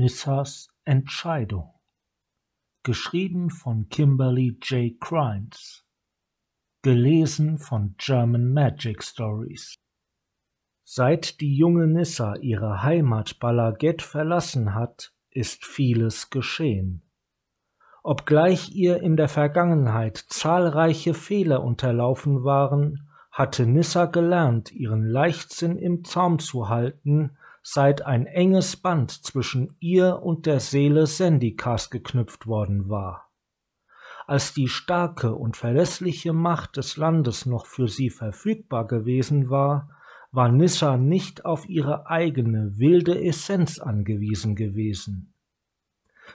Nissas Entscheidung. Geschrieben von Kimberly J. Crimes. Gelesen von German Magic Stories. Seit die junge Nissa ihre Heimat Balaget verlassen hat, ist vieles geschehen. Obgleich ihr in der Vergangenheit zahlreiche Fehler unterlaufen waren, hatte Nissa gelernt, ihren Leichtsinn im Zaum zu halten, seit ein enges Band zwischen ihr und der Seele Sendikas geknüpft worden war. Als die starke und verlässliche Macht des Landes noch für sie verfügbar gewesen war, war Nissa nicht auf ihre eigene wilde Essenz angewiesen gewesen.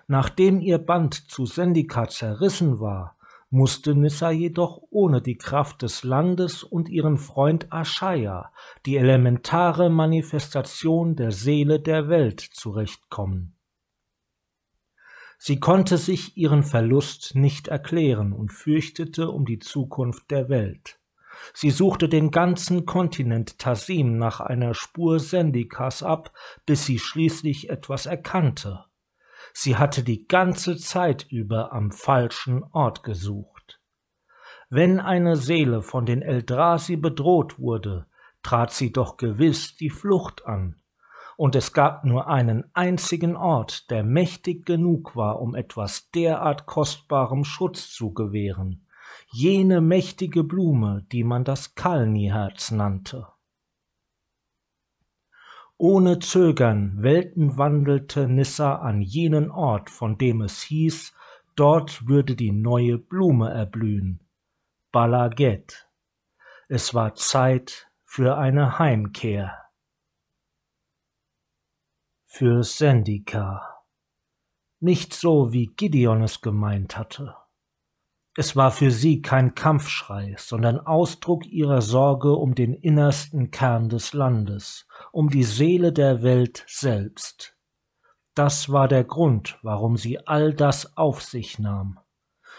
Nachdem ihr Band zu Sendika zerrissen war, musste Nissa jedoch ohne die Kraft des Landes und ihren Freund Ashaya, die elementare Manifestation der Seele der Welt, zurechtkommen. Sie konnte sich ihren Verlust nicht erklären und fürchtete um die Zukunft der Welt. Sie suchte den ganzen Kontinent Tasim nach einer Spur Sendikas ab, bis sie schließlich etwas erkannte. Sie hatte die ganze Zeit über am falschen Ort gesucht. Wenn eine Seele von den Eldrasi bedroht wurde, trat sie doch gewiss die Flucht an, und es gab nur einen einzigen Ort, der mächtig genug war, um etwas derart kostbarem Schutz zu gewähren, jene mächtige Blume, die man das Kalni-Herz nannte. Ohne Zögern weltenwandelte Nissa an jenen Ort, von dem es hieß, dort würde die neue Blume erblühen. Balaget. Es war Zeit für eine Heimkehr. Für Sendika. Nicht so, wie Gideon es gemeint hatte. Es war für sie kein Kampfschrei, sondern Ausdruck ihrer Sorge um den innersten Kern des Landes, um die Seele der Welt selbst. Das war der Grund, warum sie all das auf sich nahm.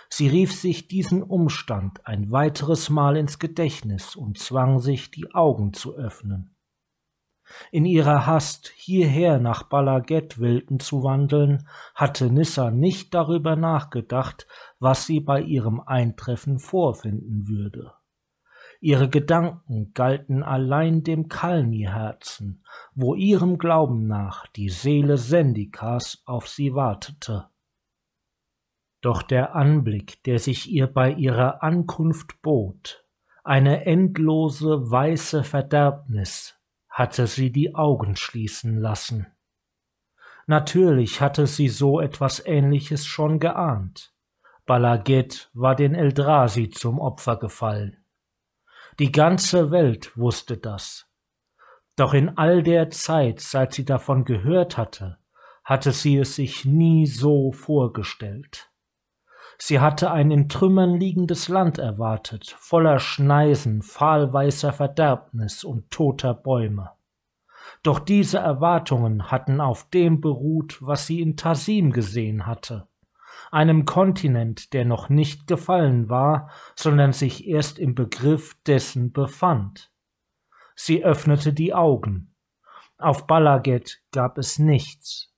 Sie rief sich diesen Umstand ein weiteres Mal ins Gedächtnis und zwang sich, die Augen zu öffnen. In ihrer Hast, hierher nach Balaget-Wilden zu wandeln, hatte Nissa nicht darüber nachgedacht, was sie bei ihrem Eintreffen vorfinden würde. Ihre Gedanken galten allein dem Kalni-Herzen, wo ihrem Glauben nach die Seele Sendikas auf sie wartete. Doch der Anblick, der sich ihr bei ihrer Ankunft bot, eine endlose weiße Verderbnis, hatte sie die Augen schließen lassen. Natürlich hatte sie so etwas Ähnliches schon geahnt. Balaget war den Eldrasi zum Opfer gefallen. Die ganze Welt wusste das. Doch in all der Zeit, seit sie davon gehört hatte, hatte sie es sich nie so vorgestellt. Sie hatte ein in Trümmern liegendes Land erwartet, voller Schneisen, fahlweißer Verderbnis und toter Bäume. Doch diese Erwartungen hatten auf dem beruht, was sie in Tasim gesehen hatte, einem Kontinent, der noch nicht gefallen war, sondern sich erst im Begriff dessen befand. Sie öffnete die Augen. Auf Balaget gab es nichts.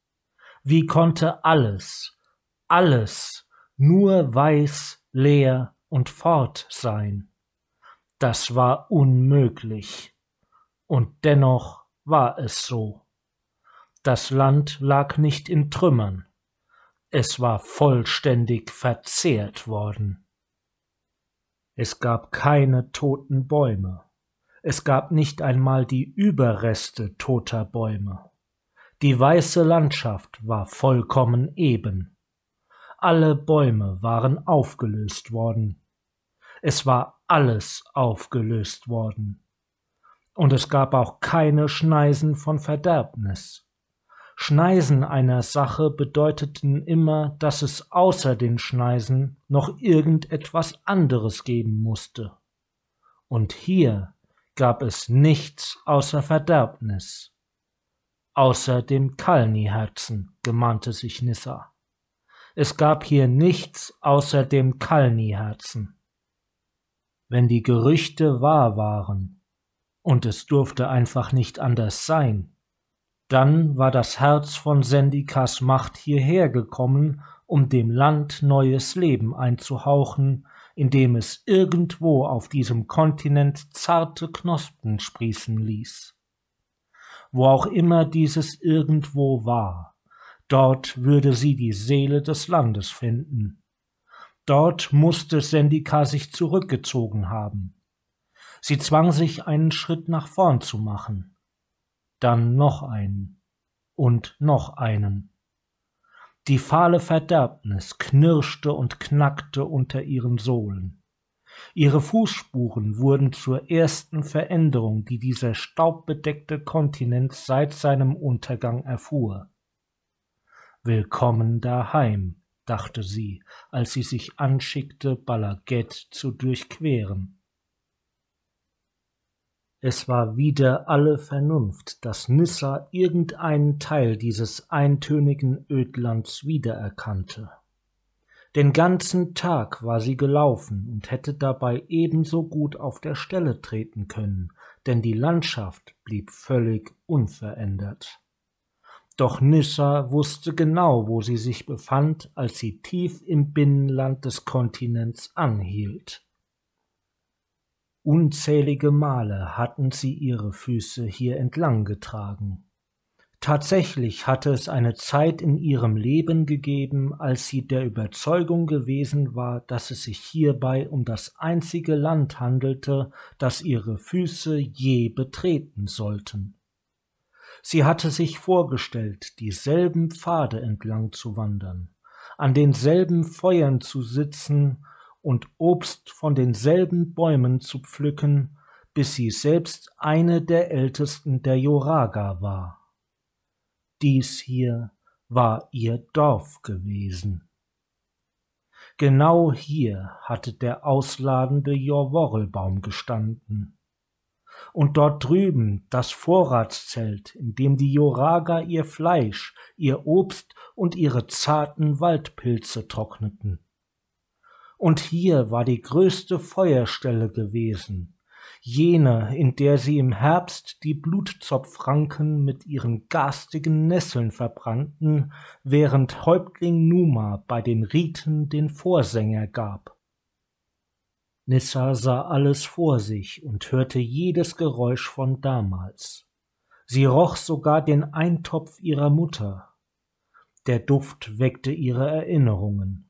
Wie konnte alles, alles nur weiß, leer und fort sein. Das war unmöglich. Und dennoch war es so. Das Land lag nicht in Trümmern. Es war vollständig verzehrt worden. Es gab keine toten Bäume. Es gab nicht einmal die Überreste toter Bäume. Die weiße Landschaft war vollkommen eben. Alle Bäume waren aufgelöst worden. Es war alles aufgelöst worden. Und es gab auch keine Schneisen von Verderbnis. Schneisen einer Sache bedeuteten immer, dass es außer den Schneisen noch irgendetwas anderes geben musste. Und hier gab es nichts außer Verderbnis. Außer dem Kalni-Herzen, gemahnte sich Nissa. Es gab hier nichts außer dem Kalni-Herzen. Wenn die Gerüchte wahr waren, und es durfte einfach nicht anders sein, Dann war das Herz von Sendikas Macht hierher gekommen, um dem Land neues Leben einzuhauchen, indem es irgendwo auf diesem Kontinent zarte Knospen sprießen ließ. Wo auch immer dieses irgendwo war, dort würde sie die Seele des Landes finden. Dort musste Sendika sich zurückgezogen haben. Sie zwang sich einen Schritt nach vorn zu machen, dann noch einen und noch einen. Die fahle Verderbnis knirschte und knackte unter ihren Sohlen. Ihre Fußspuren wurden zur ersten Veränderung, die dieser staubbedeckte Kontinent seit seinem Untergang erfuhr. Willkommen daheim, dachte sie, als sie sich anschickte, Balaget zu durchqueren. Es war wider alle Vernunft, dass Nissa irgendeinen Teil dieses eintönigen Ödlands wiedererkannte. Den ganzen Tag war sie gelaufen und hätte dabei ebenso gut auf der Stelle treten können, denn die Landschaft blieb völlig unverändert. Doch Nissa wusste genau, wo sie sich befand, als sie tief im Binnenland des Kontinents anhielt. Unzählige Male hatten sie ihre Füße hier entlang getragen. Tatsächlich hatte es eine Zeit in ihrem Leben gegeben, als sie der Überzeugung gewesen war, dass es sich hierbei um das einzige Land handelte, das ihre Füße je betreten sollten. Sie hatte sich vorgestellt, dieselben Pfade entlang zu wandern, an denselben Feuern zu sitzen und Obst von denselben Bäumen zu pflücken, bis sie selbst eine der ältesten der Joraga war. Dies hier war ihr Dorf gewesen. Genau hier hatte der ausladende Jorworrelbaum gestanden. Und dort drüben das Vorratszelt, in dem die Joraga ihr Fleisch, ihr Obst und ihre zarten Waldpilze trockneten. Und hier war die größte Feuerstelle gewesen, jene, in der sie im Herbst die Blutzopfranken mit ihren garstigen Nesseln verbrannten, während Häuptling Numa bei den Riten den Vorsänger gab. Nissa sah alles vor sich und hörte jedes Geräusch von damals. Sie roch sogar den Eintopf ihrer Mutter. Der Duft weckte ihre Erinnerungen.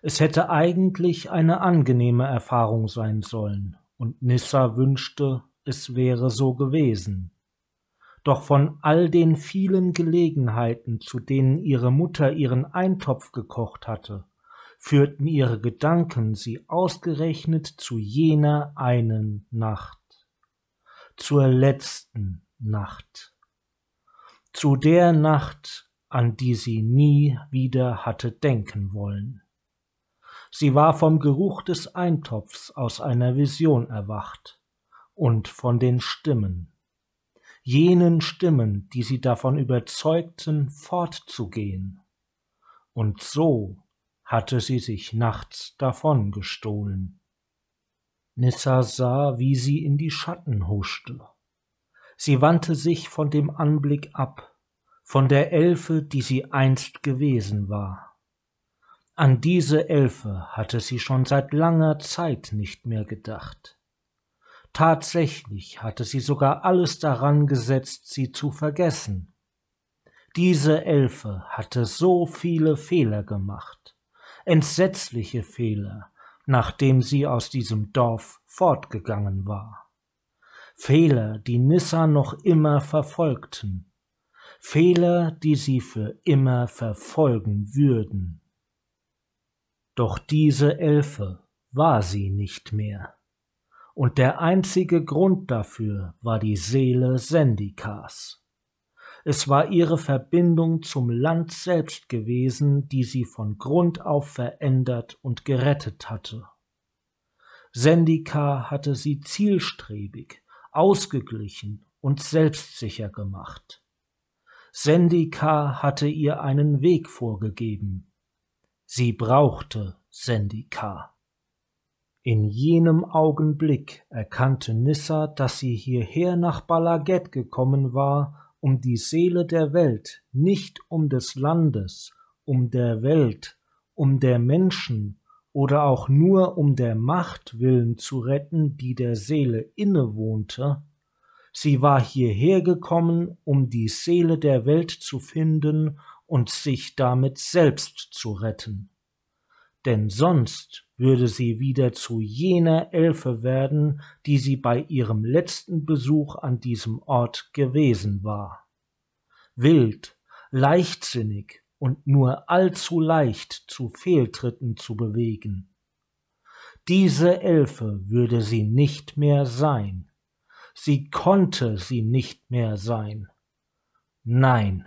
Es hätte eigentlich eine angenehme Erfahrung sein sollen, und Nissa wünschte, es wäre so gewesen. Doch von all den vielen Gelegenheiten, zu denen ihre Mutter ihren Eintopf gekocht hatte, führten ihre Gedanken sie ausgerechnet zu jener einen Nacht, zur letzten Nacht, zu der Nacht, an die sie nie wieder hatte denken wollen. Sie war vom Geruch des Eintopfs aus einer Vision erwacht und von den Stimmen, jenen Stimmen, die sie davon überzeugten, fortzugehen. Und so hatte sie sich nachts davon gestohlen. Nissa sah, wie sie in die Schatten huschte. Sie wandte sich von dem Anblick ab, von der Elfe, die sie einst gewesen war. An diese Elfe hatte sie schon seit langer Zeit nicht mehr gedacht. Tatsächlich hatte sie sogar alles daran gesetzt, sie zu vergessen. Diese Elfe hatte so viele Fehler gemacht, entsetzliche Fehler, nachdem sie aus diesem Dorf fortgegangen war. Fehler, die Nissa noch immer verfolgten, Fehler, die sie für immer verfolgen würden. Doch diese Elfe war sie nicht mehr. Und der einzige Grund dafür war die Seele Sendikas. Es war ihre Verbindung zum Land selbst gewesen, die sie von Grund auf verändert und gerettet hatte. Sendika hatte sie zielstrebig, ausgeglichen und selbstsicher gemacht. Sendika hatte ihr einen Weg vorgegeben, Sie brauchte Sendika. In jenem Augenblick erkannte Nissa, dass sie hierher nach Balaget gekommen war, um die Seele der Welt, nicht um des Landes, um der Welt, um der Menschen oder auch nur um der Macht willen zu retten, die der Seele innewohnte, sie war hierher gekommen, um die Seele der Welt zu finden und sich damit selbst zu retten. Denn sonst würde sie wieder zu jener Elfe werden, die sie bei ihrem letzten Besuch an diesem Ort gewesen war. Wild, leichtsinnig, und nur allzu leicht zu Fehltritten zu bewegen. Diese Elfe würde sie nicht mehr sein. Sie konnte sie nicht mehr sein. Nein,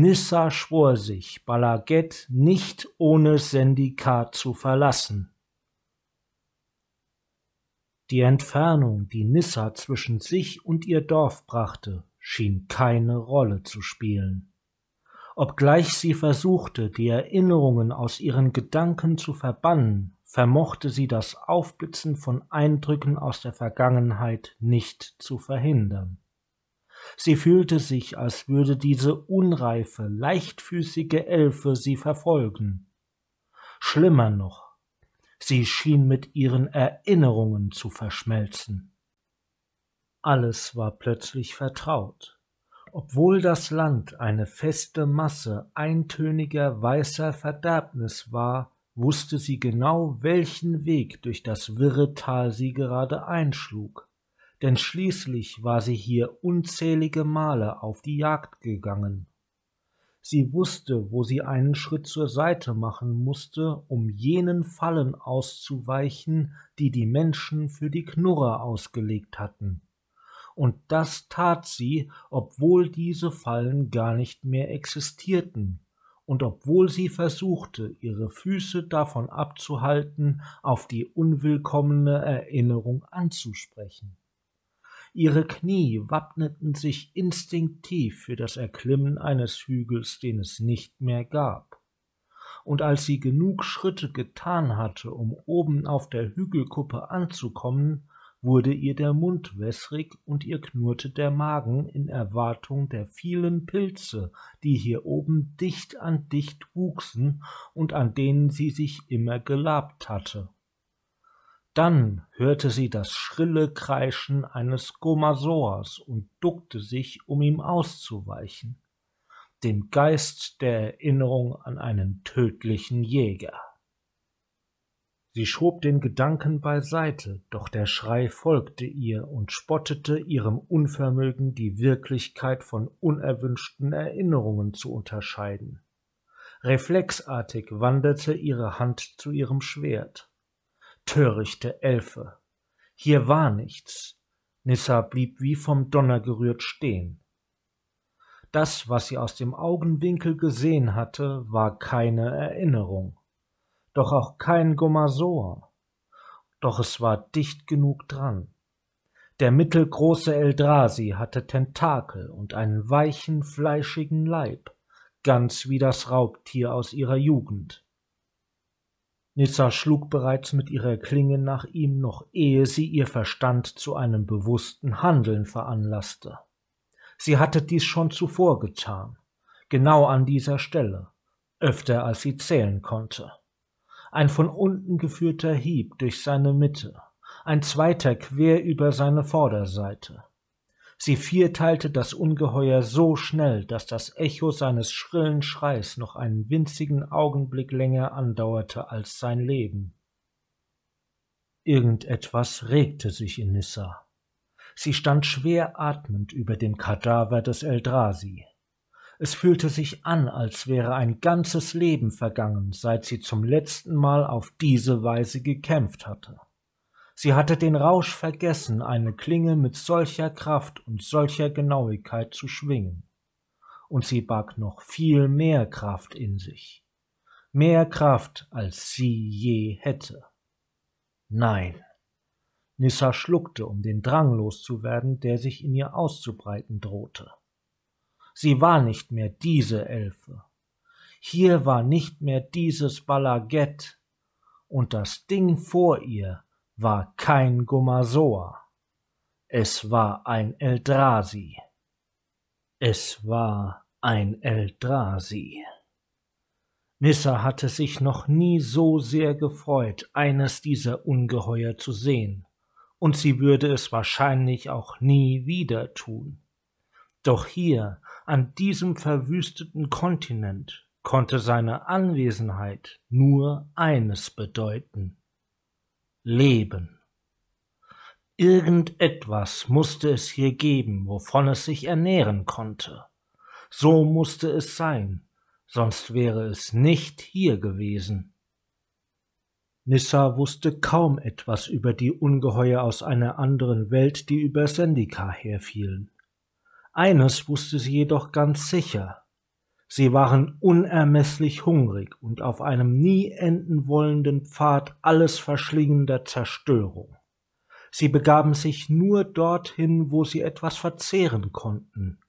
Nissa schwor sich, Balaget nicht ohne Sendika zu verlassen. Die Entfernung, die Nissa zwischen sich und ihr Dorf brachte, schien keine Rolle zu spielen. Obgleich sie versuchte, die Erinnerungen aus ihren Gedanken zu verbannen, vermochte sie das Aufblitzen von Eindrücken aus der Vergangenheit nicht zu verhindern. Sie fühlte sich, als würde diese unreife, leichtfüßige Elfe sie verfolgen. Schlimmer noch, sie schien mit ihren Erinnerungen zu verschmelzen. Alles war plötzlich vertraut. Obwohl das Land eine feste Masse eintöniger weißer Verderbnis war, wusste sie genau, welchen Weg durch das wirre Tal sie gerade einschlug, denn schließlich war sie hier unzählige Male auf die Jagd gegangen. Sie wusste, wo sie einen Schritt zur Seite machen musste, um jenen Fallen auszuweichen, die die Menschen für die Knurrer ausgelegt hatten und das tat sie, obwohl diese Fallen gar nicht mehr existierten, und obwohl sie versuchte, ihre Füße davon abzuhalten, auf die unwillkommene Erinnerung anzusprechen. Ihre Knie wappneten sich instinktiv für das Erklimmen eines Hügels, den es nicht mehr gab. Und als sie genug Schritte getan hatte, um oben auf der Hügelkuppe anzukommen, wurde ihr der Mund wässrig und ihr knurrte der Magen in Erwartung der vielen Pilze, die hier oben dicht an dicht wuchsen und an denen sie sich immer gelabt hatte. Dann hörte sie das schrille Kreischen eines Gomasoas und duckte sich, um ihm auszuweichen, dem Geist der Erinnerung an einen tödlichen Jäger. Sie schob den Gedanken beiseite, doch der Schrei folgte ihr und spottete ihrem Unvermögen, die Wirklichkeit von unerwünschten Erinnerungen zu unterscheiden. Reflexartig wanderte ihre Hand zu ihrem Schwert. Törichte Elfe! Hier war nichts. Nissa blieb wie vom Donner gerührt stehen. Das, was sie aus dem Augenwinkel gesehen hatte, war keine Erinnerung doch auch kein Gomasoa. Doch es war dicht genug dran. Der mittelgroße Eldrasi hatte Tentakel und einen weichen, fleischigen Leib, ganz wie das Raubtier aus ihrer Jugend. Nissa schlug bereits mit ihrer Klinge nach ihm, noch ehe sie ihr Verstand zu einem bewussten Handeln veranlasste. Sie hatte dies schon zuvor getan, genau an dieser Stelle, öfter als sie zählen konnte ein von unten geführter Hieb durch seine Mitte, ein zweiter quer über seine Vorderseite. Sie vierteilte das Ungeheuer so schnell, dass das Echo seines schrillen Schreis noch einen winzigen Augenblick länger andauerte als sein Leben. Irgendetwas regte sich in Nissa. Sie stand schwer atmend über dem Kadaver des Eldrasi. Es fühlte sich an, als wäre ein ganzes Leben vergangen, seit sie zum letzten Mal auf diese Weise gekämpft hatte. Sie hatte den Rausch vergessen, eine Klinge mit solcher Kraft und solcher Genauigkeit zu schwingen. Und sie barg noch viel mehr Kraft in sich. Mehr Kraft, als sie je hätte. Nein. Nissa schluckte, um den Drang loszuwerden, der sich in ihr auszubreiten drohte. Sie war nicht mehr diese Elfe. Hier war nicht mehr dieses Balaget, und das Ding vor ihr war kein Gomasoa. Es war ein Eldrasi. Es war ein Eldrasi. Nissa hatte sich noch nie so sehr gefreut, eines dieser Ungeheuer zu sehen, und sie würde es wahrscheinlich auch nie wieder tun. Doch hier, an diesem verwüsteten Kontinent, konnte seine Anwesenheit nur eines bedeuten Leben. Irgendetwas musste es hier geben, wovon es sich ernähren konnte. So musste es sein, sonst wäre es nicht hier gewesen. Nissa wusste kaum etwas über die Ungeheuer aus einer anderen Welt, die über Sendika herfielen. Eines wusste sie jedoch ganz sicher. Sie waren unermesslich hungrig und auf einem nie enden wollenden Pfad alles verschlingender Zerstörung. Sie begaben sich nur dorthin, wo sie etwas verzehren konnten,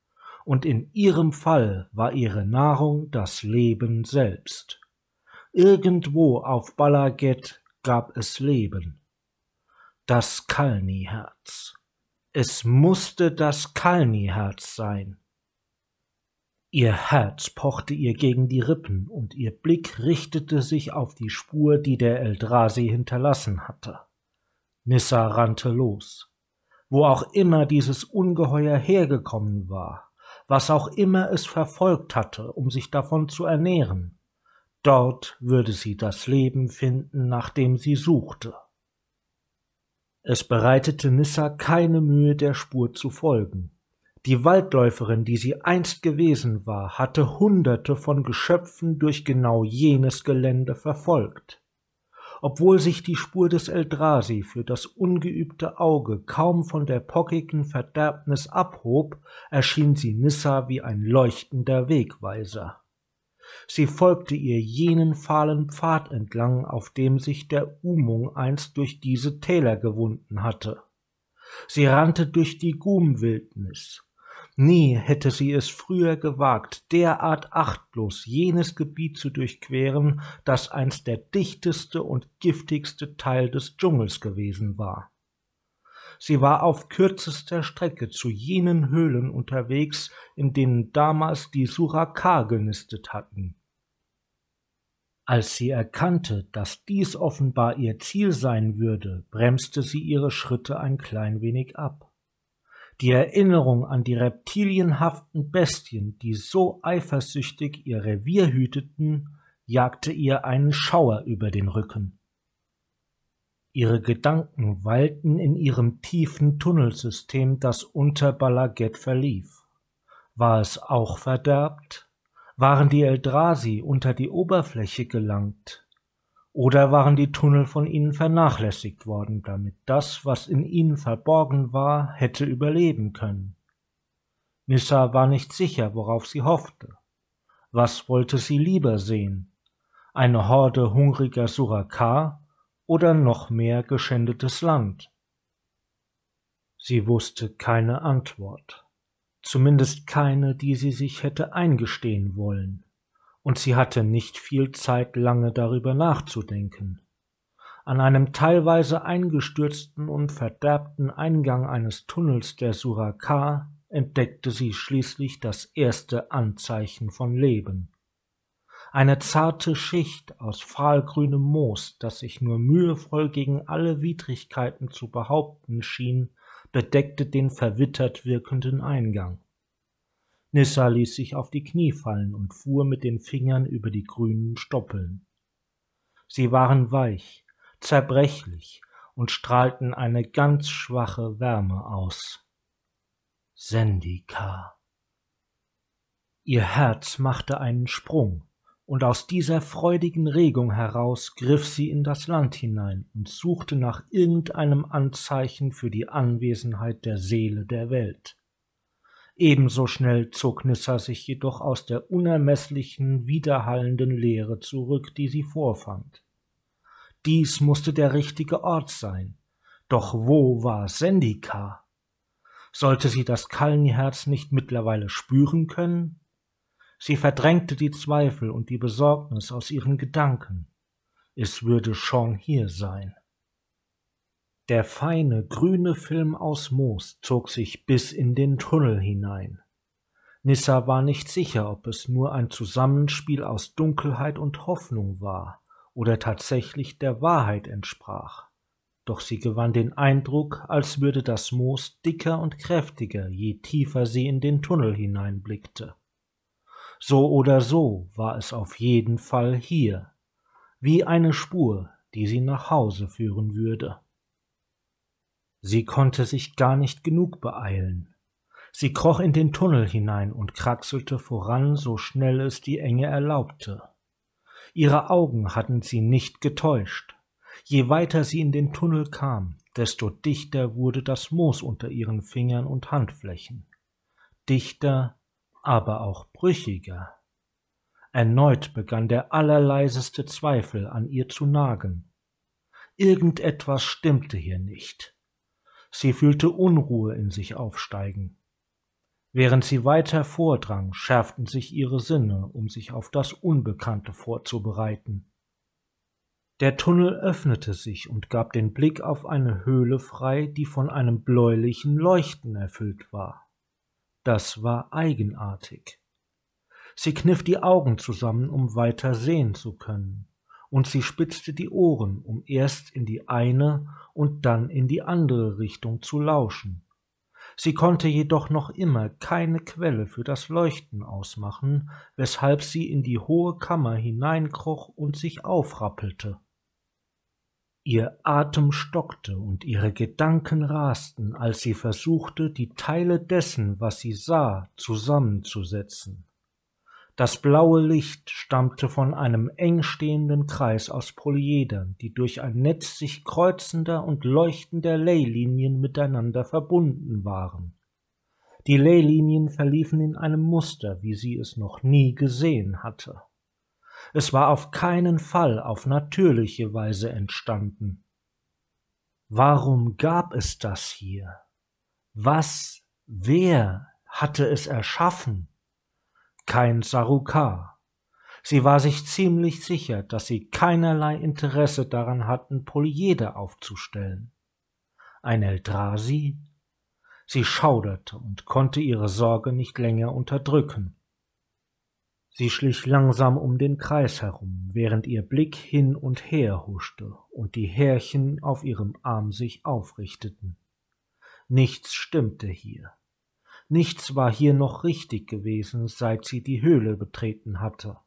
und in ihrem Fall war ihre Nahrung das Leben selbst. Irgendwo auf Balaget gab es Leben. Das Kalni-Herz. Es musste das Kalni-Herz sein. Ihr Herz pochte ihr gegen die Rippen und ihr Blick richtete sich auf die Spur, die der Eldrasi hinterlassen hatte. Nissa rannte los. Wo auch immer dieses Ungeheuer hergekommen war, was auch immer es verfolgt hatte, um sich davon zu ernähren. Dort würde sie das Leben finden, nach dem sie suchte. Es bereitete Nissa keine Mühe, der Spur zu folgen. Die Waldläuferin, die sie einst gewesen war, hatte Hunderte von Geschöpfen durch genau jenes Gelände verfolgt. Obwohl sich die Spur des Eldrasi für das ungeübte Auge kaum von der pockigen Verderbnis abhob, erschien sie Nissa wie ein leuchtender Wegweiser. Sie folgte ihr jenen fahlen Pfad entlang, auf dem sich der Umung einst durch diese Täler gewunden hatte. Sie rannte durch die Gumwildnis, Nie hätte sie es früher gewagt, derart achtlos jenes Gebiet zu durchqueren, das einst der dichteste und giftigste Teil des Dschungels gewesen war. Sie war auf kürzester Strecke zu jenen Höhlen unterwegs, in denen damals die Surakar genistet hatten. Als sie erkannte, dass dies offenbar ihr Ziel sein würde, bremste sie ihre Schritte ein klein wenig ab. Die Erinnerung an die reptilienhaften Bestien, die so eifersüchtig ihr Revier hüteten, jagte ihr einen Schauer über den Rücken. Ihre Gedanken weilten in ihrem tiefen Tunnelsystem, das unter Balaget verlief. War es auch verderbt? Waren die Eldrasi unter die Oberfläche gelangt? Oder waren die Tunnel von ihnen vernachlässigt worden, damit das, was in ihnen verborgen war, hätte überleben können? Nissa war nicht sicher, worauf sie hoffte. Was wollte sie lieber sehen? Eine Horde hungriger Surakar oder noch mehr geschändetes Land? Sie wusste keine Antwort, zumindest keine, die sie sich hätte eingestehen wollen und sie hatte nicht viel Zeit, lange darüber nachzudenken. An einem teilweise eingestürzten und verderbten Eingang eines Tunnels der Surakar entdeckte sie schließlich das erste Anzeichen von Leben. Eine zarte Schicht aus fahlgrünem Moos, das sich nur mühevoll gegen alle Widrigkeiten zu behaupten schien, bedeckte den verwittert wirkenden Eingang. Nissa ließ sich auf die Knie fallen und fuhr mit den Fingern über die grünen Stoppeln. Sie waren weich, zerbrechlich und strahlten eine ganz schwache Wärme aus. Sendika. Ihr Herz machte einen Sprung, und aus dieser freudigen Regung heraus griff sie in das Land hinein und suchte nach irgendeinem Anzeichen für die Anwesenheit der Seele der Welt. Ebenso schnell zog Nissa sich jedoch aus der unermesslichen, widerhallenden Leere zurück, die sie vorfand. Dies musste der richtige Ort sein. Doch wo war Sendika? Sollte sie das Kalni-Herz nicht mittlerweile spüren können? Sie verdrängte die Zweifel und die Besorgnis aus ihren Gedanken. Es würde Sean hier sein. Der feine, grüne Film aus Moos zog sich bis in den Tunnel hinein. Nissa war nicht sicher, ob es nur ein Zusammenspiel aus Dunkelheit und Hoffnung war oder tatsächlich der Wahrheit entsprach. Doch sie gewann den Eindruck, als würde das Moos dicker und kräftiger, je tiefer sie in den Tunnel hineinblickte. So oder so war es auf jeden Fall hier, wie eine Spur, die sie nach Hause führen würde. Sie konnte sich gar nicht genug beeilen. Sie kroch in den Tunnel hinein und kraxelte voran, so schnell es die Enge erlaubte. Ihre Augen hatten sie nicht getäuscht. Je weiter sie in den Tunnel kam, desto dichter wurde das Moos unter ihren Fingern und Handflächen. Dichter, aber auch brüchiger. Erneut begann der allerleiseste Zweifel an ihr zu nagen. Irgendetwas stimmte hier nicht. Sie fühlte Unruhe in sich aufsteigen. Während sie weiter vordrang, schärften sich ihre Sinne, um sich auf das Unbekannte vorzubereiten. Der Tunnel öffnete sich und gab den Blick auf eine Höhle frei, die von einem bläulichen Leuchten erfüllt war. Das war eigenartig. Sie kniff die Augen zusammen, um weiter sehen zu können, und sie spitzte die Ohren, um erst in die eine und dann in die andere Richtung zu lauschen. Sie konnte jedoch noch immer keine Quelle für das Leuchten ausmachen, weshalb sie in die hohe Kammer hineinkroch und sich aufrappelte. Ihr Atem stockte und ihre Gedanken rasten, als sie versuchte, die Teile dessen, was sie sah, zusammenzusetzen. Das blaue Licht stammte von einem eng stehenden Kreis aus Polyedern, die durch ein Netz sich kreuzender und leuchtender Leylinien miteinander verbunden waren. Die Leylinien verliefen in einem Muster, wie sie es noch nie gesehen hatte. Es war auf keinen Fall auf natürliche Weise entstanden. Warum gab es das hier? Was, wer hatte es erschaffen? Kein Sarukar. Sie war sich ziemlich sicher, dass sie keinerlei Interesse daran hatten, Polyeder aufzustellen. Ein Eldrasi? Sie schauderte und konnte ihre Sorge nicht länger unterdrücken. Sie schlich langsam um den Kreis herum, während ihr Blick hin und her huschte und die Härchen auf ihrem Arm sich aufrichteten. Nichts stimmte hier. Nichts war hier noch richtig gewesen, seit sie die Höhle betreten hatte.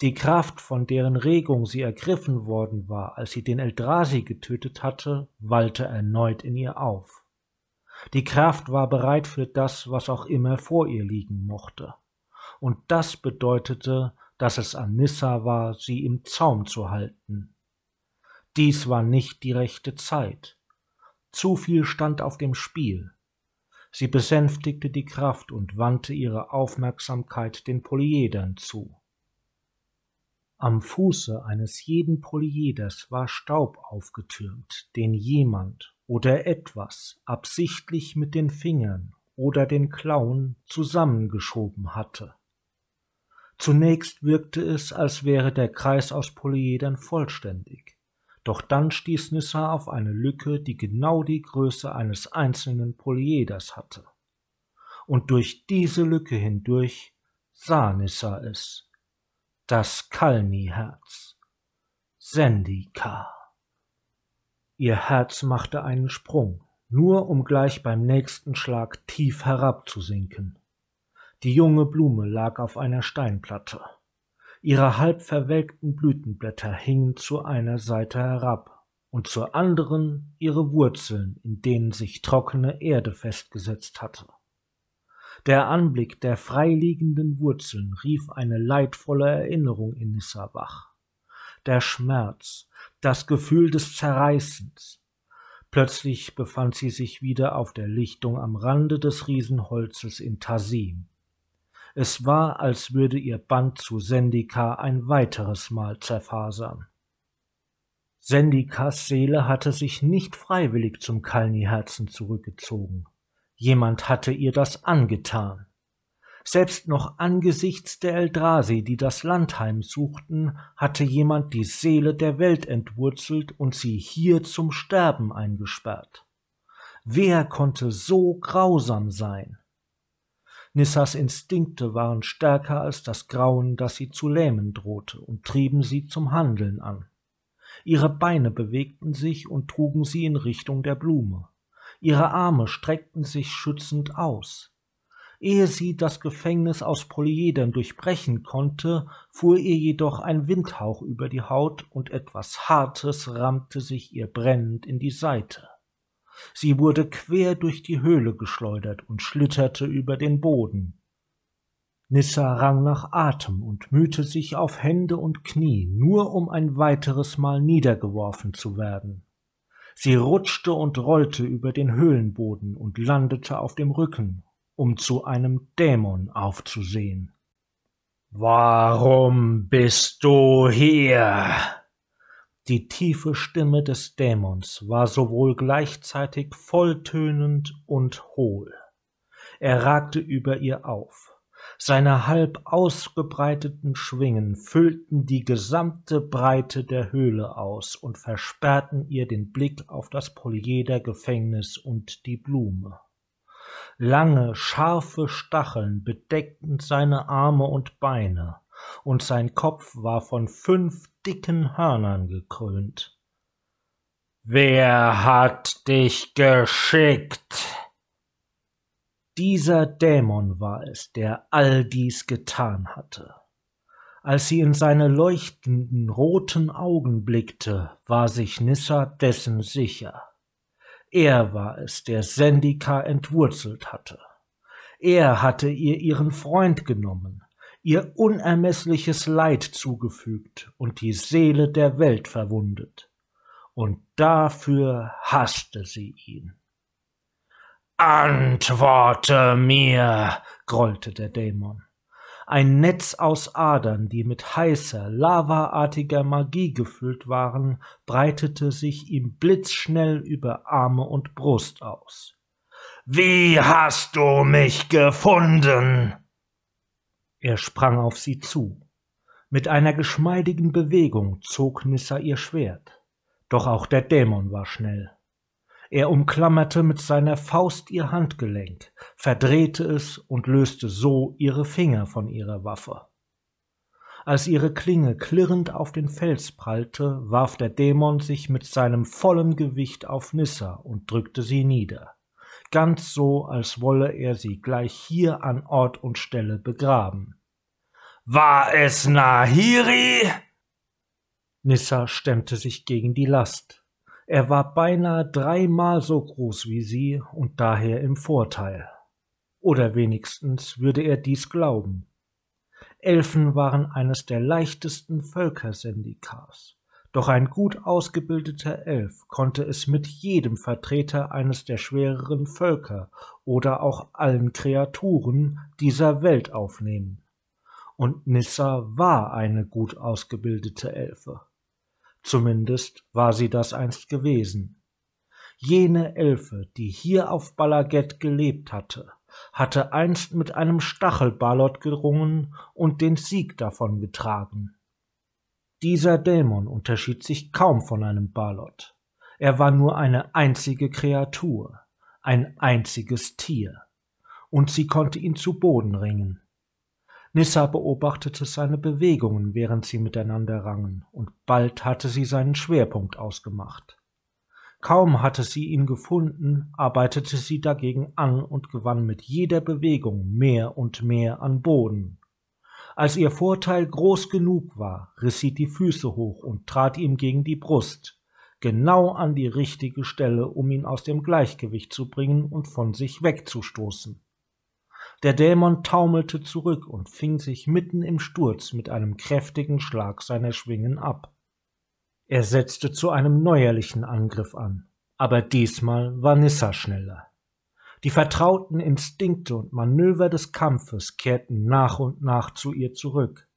Die Kraft, von deren Regung sie ergriffen worden war, als sie den Eldrasi getötet hatte, wallte erneut in ihr auf. Die Kraft war bereit für das, was auch immer vor ihr liegen mochte. Und das bedeutete, dass es an Nissa war, sie im Zaum zu halten. Dies war nicht die rechte Zeit. Zu viel stand auf dem Spiel. Sie besänftigte die Kraft und wandte ihre Aufmerksamkeit den Polyedern zu. Am Fuße eines jeden Polyeders war Staub aufgetürmt, den jemand oder etwas absichtlich mit den Fingern oder den Klauen zusammengeschoben hatte. Zunächst wirkte es, als wäre der Kreis aus Polyedern vollständig. Doch dann stieß Nissa auf eine Lücke, die genau die Größe eines einzelnen Polyeders hatte. Und durch diese Lücke hindurch sah Nissa es. Das Kalni-Herz. Sendika. Ihr Herz machte einen Sprung, nur um gleich beim nächsten Schlag tief herabzusinken. Die junge Blume lag auf einer Steinplatte. Ihre halb verwelkten Blütenblätter hingen zu einer Seite herab und zur anderen ihre Wurzeln, in denen sich trockene Erde festgesetzt hatte. Der Anblick der freiliegenden Wurzeln rief eine leidvolle Erinnerung in Nissa wach. Der Schmerz, das Gefühl des Zerreißens. Plötzlich befand sie sich wieder auf der Lichtung am Rande des Riesenholzes in Tasim. Es war, als würde ihr Band zu Sendika ein weiteres Mal zerfasern. Sendikas Seele hatte sich nicht freiwillig zum Kalni-Herzen zurückgezogen. Jemand hatte ihr das angetan. Selbst noch angesichts der Eldrasi, die das Land heimsuchten, hatte jemand die Seele der Welt entwurzelt und sie hier zum Sterben eingesperrt. Wer konnte so grausam sein? Nissas Instinkte waren stärker als das Grauen, das sie zu lähmen drohte, und trieben sie zum Handeln an. Ihre Beine bewegten sich und trugen sie in Richtung der Blume. Ihre Arme streckten sich schützend aus. Ehe sie das Gefängnis aus Polyedern durchbrechen konnte, fuhr ihr jedoch ein Windhauch über die Haut und etwas Hartes rammte sich ihr brennend in die Seite. Sie wurde quer durch die Höhle geschleudert und schlitterte über den Boden. Nissa rang nach Atem und mühte sich auf Hände und Knie, nur um ein weiteres Mal niedergeworfen zu werden. Sie rutschte und rollte über den Höhlenboden und landete auf dem Rücken um zu einem Dämon aufzusehen. Warum bist du hier? Die tiefe Stimme des Dämons war sowohl gleichzeitig volltönend und hohl. Er ragte über ihr auf. Seine halb ausgebreiteten Schwingen füllten die gesamte Breite der Höhle aus und versperrten ihr den Blick auf das Polyeder-Gefängnis und die Blume. Lange, scharfe Stacheln bedeckten seine Arme und Beine, und sein Kopf war von fünf dicken Hörnern gekrönt. Wer hat dich geschickt? Dieser Dämon war es, der all dies getan hatte. Als sie in seine leuchtenden roten Augen blickte, war sich Nissa dessen sicher. Er war es, der Sendika entwurzelt hatte. Er hatte ihr ihren Freund genommen, ihr unermeßliches Leid zugefügt und die Seele der Welt verwundet. Und dafür hasste sie ihn. Antworte mir, grollte der Dämon ein Netz aus Adern, die mit heißer, lavaartiger Magie gefüllt waren, breitete sich ihm blitzschnell über Arme und Brust aus. Wie hast du mich gefunden? Er sprang auf sie zu. Mit einer geschmeidigen Bewegung zog Nissa ihr Schwert. Doch auch der Dämon war schnell. Er umklammerte mit seiner Faust ihr Handgelenk, verdrehte es und löste so ihre Finger von ihrer Waffe. Als ihre Klinge klirrend auf den Fels prallte, warf der Dämon sich mit seinem vollen Gewicht auf Nissa und drückte sie nieder, ganz so, als wolle er sie gleich hier an Ort und Stelle begraben. War es Nahiri? Nissa stemmte sich gegen die Last. Er war beinahe dreimal so groß wie sie und daher im Vorteil. Oder wenigstens würde er dies glauben. Elfen waren eines der leichtesten Völkersyndikas. Doch ein gut ausgebildeter Elf konnte es mit jedem Vertreter eines der schwereren Völker oder auch allen Kreaturen dieser Welt aufnehmen. Und Nissa war eine gut ausgebildete Elfe. Zumindest war sie das einst gewesen. Jene Elfe, die hier auf Balaget gelebt hatte, hatte einst mit einem Stachelballot gerungen und den Sieg davon getragen. Dieser Dämon unterschied sich kaum von einem Balot. Er war nur eine einzige Kreatur, ein einziges Tier, und sie konnte ihn zu Boden ringen. Nissa beobachtete seine Bewegungen, während sie miteinander rangen, und bald hatte sie seinen Schwerpunkt ausgemacht. Kaum hatte sie ihn gefunden, arbeitete sie dagegen an und gewann mit jeder Bewegung mehr und mehr an Boden. Als ihr Vorteil groß genug war, riss sie die Füße hoch und trat ihm gegen die Brust, genau an die richtige Stelle, um ihn aus dem Gleichgewicht zu bringen und von sich wegzustoßen. Der Dämon taumelte zurück und fing sich mitten im Sturz mit einem kräftigen Schlag seiner Schwingen ab. Er setzte zu einem neuerlichen Angriff an, aber diesmal war Nissa schneller. Die vertrauten Instinkte und Manöver des Kampfes kehrten nach und nach zu ihr zurück.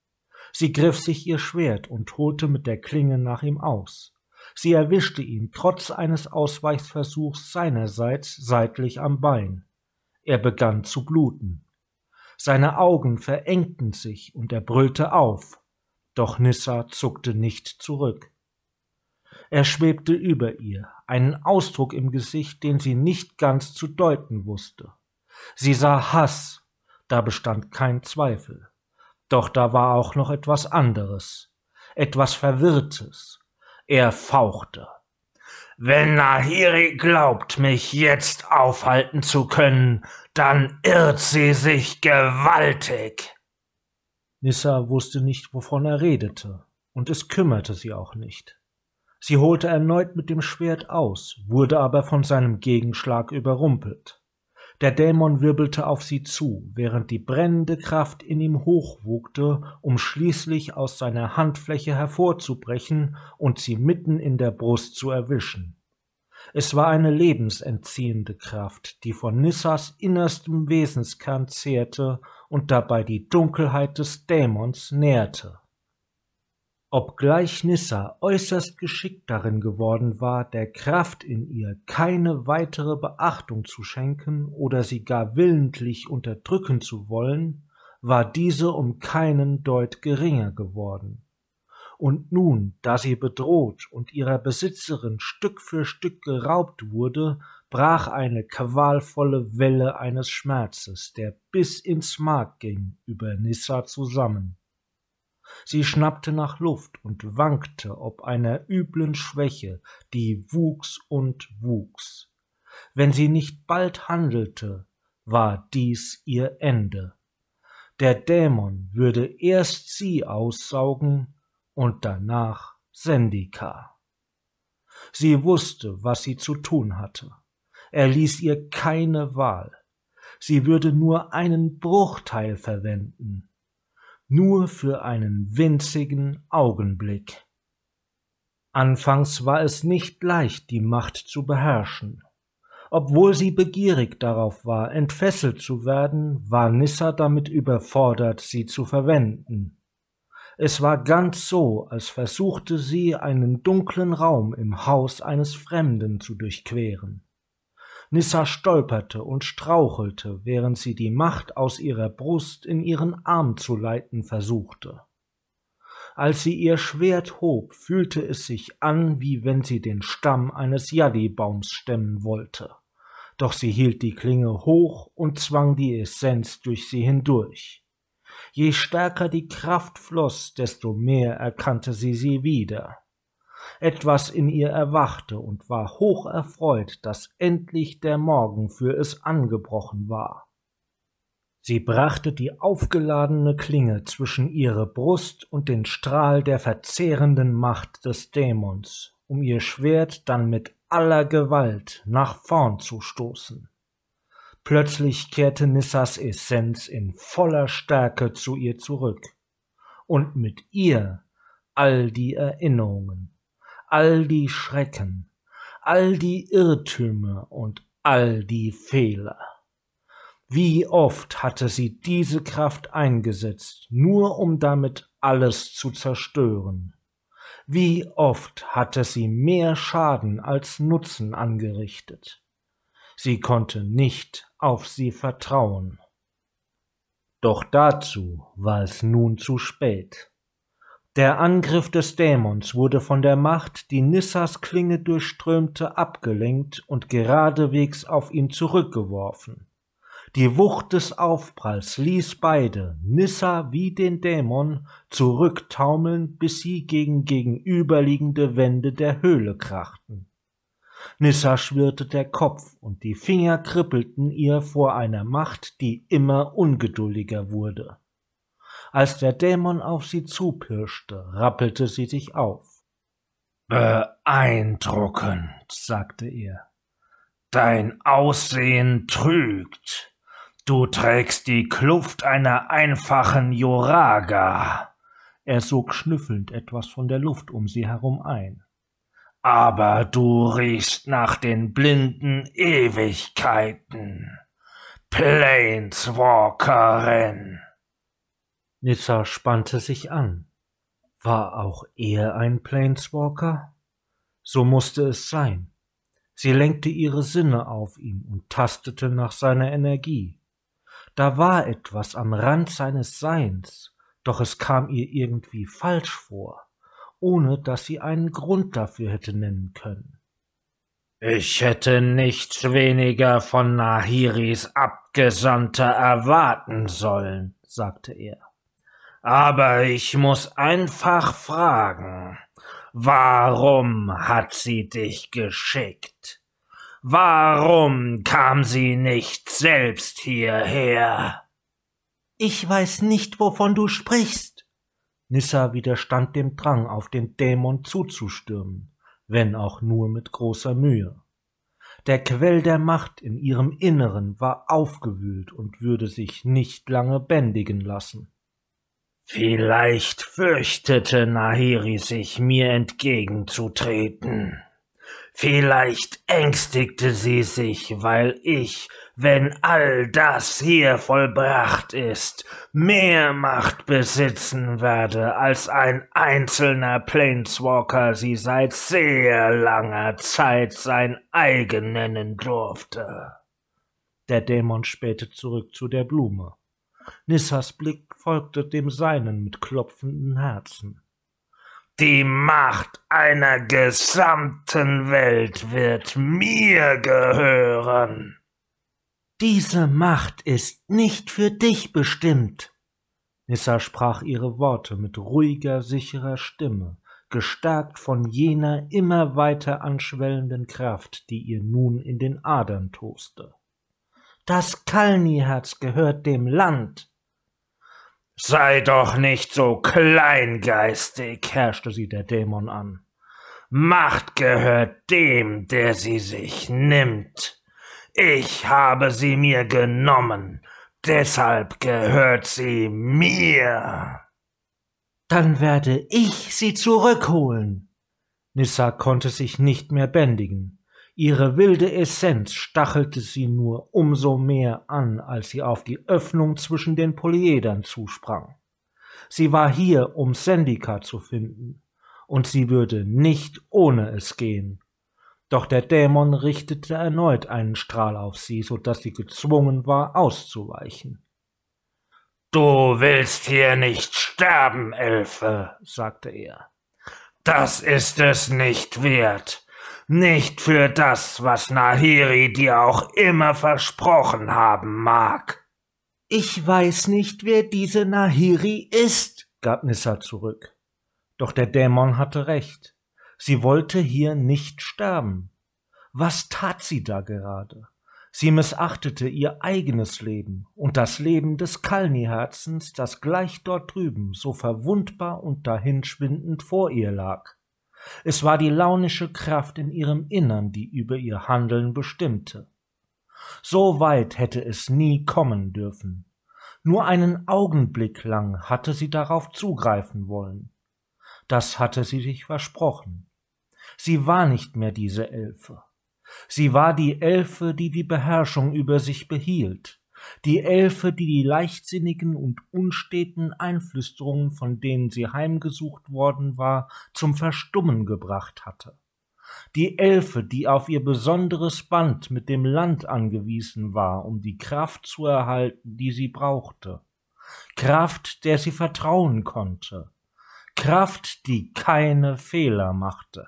Sie griff sich ihr Schwert und holte mit der Klinge nach ihm aus. Sie erwischte ihn trotz eines Ausweichversuchs seinerseits seitlich am Bein. Er begann zu bluten. Seine Augen verengten sich und er brüllte auf, doch Nissa zuckte nicht zurück. Er schwebte über ihr, einen Ausdruck im Gesicht, den sie nicht ganz zu deuten wusste. Sie sah Hass, da bestand kein Zweifel. Doch da war auch noch etwas anderes, etwas Verwirrtes. Er fauchte. Wenn Nahiri glaubt, mich jetzt aufhalten zu können, dann irrt sie sich gewaltig. Nissa wusste nicht, wovon er redete, und es kümmerte sie auch nicht. Sie holte erneut mit dem Schwert aus, wurde aber von seinem Gegenschlag überrumpelt. Der Dämon wirbelte auf sie zu, während die brennende Kraft in ihm hochwogte, um schließlich aus seiner Handfläche hervorzubrechen und sie mitten in der Brust zu erwischen. Es war eine lebensentziehende Kraft, die von Nissas innerstem Wesenskern zehrte und dabei die Dunkelheit des Dämons nährte. Obgleich Nissa äußerst geschickt darin geworden war, der Kraft in ihr keine weitere Beachtung zu schenken oder sie gar willentlich unterdrücken zu wollen, war diese um keinen Deut geringer geworden. Und nun, da sie bedroht und ihrer Besitzerin Stück für Stück geraubt wurde, brach eine qualvolle Welle eines Schmerzes, der bis ins Mark ging, über Nissa zusammen. Sie schnappte nach Luft und wankte ob einer üblen Schwäche, die wuchs und wuchs. Wenn sie nicht bald handelte, war dies ihr Ende. Der Dämon würde erst sie aussaugen und danach Sendika. Sie wusste, was sie zu tun hatte. Er ließ ihr keine Wahl. Sie würde nur einen Bruchteil verwenden, nur für einen winzigen Augenblick. Anfangs war es nicht leicht, die Macht zu beherrschen. Obwohl sie begierig darauf war, entfesselt zu werden, war Nissa damit überfordert, sie zu verwenden. Es war ganz so, als versuchte sie, einen dunklen Raum im Haus eines Fremden zu durchqueren. Nissa stolperte und strauchelte, während sie die Macht aus ihrer Brust in ihren Arm zu leiten versuchte. Als sie ihr Schwert hob, fühlte es sich an, wie wenn sie den Stamm eines Yadi-Baums stemmen wollte. Doch sie hielt die Klinge hoch und zwang die Essenz durch sie hindurch. Je stärker die Kraft floss, desto mehr erkannte sie sie wieder. Etwas in ihr erwachte und war hoch erfreut, dass endlich der Morgen für es angebrochen war. Sie brachte die aufgeladene Klinge zwischen ihre Brust und den Strahl der verzehrenden Macht des Dämons, um ihr Schwert dann mit aller Gewalt nach vorn zu stoßen. Plötzlich kehrte Nissas Essenz in voller Stärke zu ihr zurück, und mit ihr all die Erinnerungen, all die Schrecken, all die Irrtümer und all die Fehler. Wie oft hatte sie diese Kraft eingesetzt, nur um damit alles zu zerstören. Wie oft hatte sie mehr Schaden als Nutzen angerichtet. Sie konnte nicht auf sie vertrauen. Doch dazu war es nun zu spät. Der Angriff des Dämons wurde von der Macht, die Nissas Klinge durchströmte, abgelenkt und geradewegs auf ihn zurückgeworfen. Die Wucht des Aufpralls ließ beide, Nissa wie den Dämon, zurücktaumeln, bis sie gegen gegenüberliegende Wände der Höhle krachten. Nissa schwirrte der Kopf und die Finger kribbelten ihr vor einer Macht, die immer ungeduldiger wurde. Als der Dämon auf sie zupirschte, rappelte sie sich auf. Beeindruckend, sagte er. Dein Aussehen trügt. Du trägst die Kluft einer einfachen Joraga. Er sog schnüffelnd etwas von der Luft um sie herum ein. Aber du riechst nach den blinden Ewigkeiten. Planeswalkerin. Nissa spannte sich an. War auch er ein Planeswalker? So musste es sein. Sie lenkte ihre Sinne auf ihn und tastete nach seiner Energie. Da war etwas am Rand seines Seins, doch es kam ihr irgendwie falsch vor, ohne dass sie einen Grund dafür hätte nennen können. Ich hätte nichts weniger von Nahiris Abgesandter erwarten sollen, sagte er. Aber ich muss einfach fragen, warum hat sie dich geschickt? Warum kam sie nicht selbst hierher? Ich weiß nicht, wovon du sprichst. Nissa widerstand dem Drang, auf den Dämon zuzustürmen wenn auch nur mit großer Mühe. Der Quell der Macht in ihrem Inneren war aufgewühlt und würde sich nicht lange bändigen lassen. Vielleicht fürchtete Nahiri sich, mir entgegenzutreten. Vielleicht ängstigte sie sich, weil ich wenn all das hier vollbracht ist, mehr Macht besitzen werde, als ein einzelner Planeswalker sie seit sehr langer Zeit sein eigen nennen durfte. Der Dämon spähte zurück zu der Blume. Nissas Blick folgte dem seinen mit klopfenden Herzen. Die Macht einer gesamten Welt wird mir gehören. Diese Macht ist nicht für dich bestimmt. Nissa sprach ihre Worte mit ruhiger, sicherer Stimme, gestärkt von jener immer weiter anschwellenden Kraft, die ihr nun in den Adern toste. Das Kalni-Herz gehört dem Land. Sei doch nicht so kleingeistig, herrschte sie der Dämon an. Macht gehört dem, der sie sich nimmt. Ich habe sie mir genommen, deshalb gehört sie mir. Dann werde ich sie zurückholen. Nissa konnte sich nicht mehr bändigen. Ihre wilde Essenz stachelte sie nur umso mehr an, als sie auf die Öffnung zwischen den Polyedern zusprang. Sie war hier, um Sendika zu finden, und sie würde nicht ohne es gehen. Doch der Dämon richtete erneut einen Strahl auf sie, so dass sie gezwungen war, auszuweichen. Du willst hier nicht sterben, Elfe, sagte er. Das ist es nicht wert. Nicht für das, was Nahiri dir auch immer versprochen haben mag. Ich weiß nicht, wer diese Nahiri ist, gab Nissa zurück. Doch der Dämon hatte recht. Sie wollte hier nicht sterben. Was tat sie da gerade? Sie missachtete ihr eigenes Leben und das Leben des Kalni-Herzens, das gleich dort drüben so verwundbar und dahinschwindend vor ihr lag. Es war die launische Kraft in ihrem Innern, die über ihr Handeln bestimmte. So weit hätte es nie kommen dürfen. Nur einen Augenblick lang hatte sie darauf zugreifen wollen. Das hatte sie sich versprochen. Sie war nicht mehr diese Elfe. Sie war die Elfe, die die Beherrschung über sich behielt, die Elfe, die die leichtsinnigen und unsteten Einflüsterungen, von denen sie heimgesucht worden war, zum Verstummen gebracht hatte, die Elfe, die auf ihr besonderes Band mit dem Land angewiesen war, um die Kraft zu erhalten, die sie brauchte, Kraft, der sie vertrauen konnte, Kraft, die keine Fehler machte.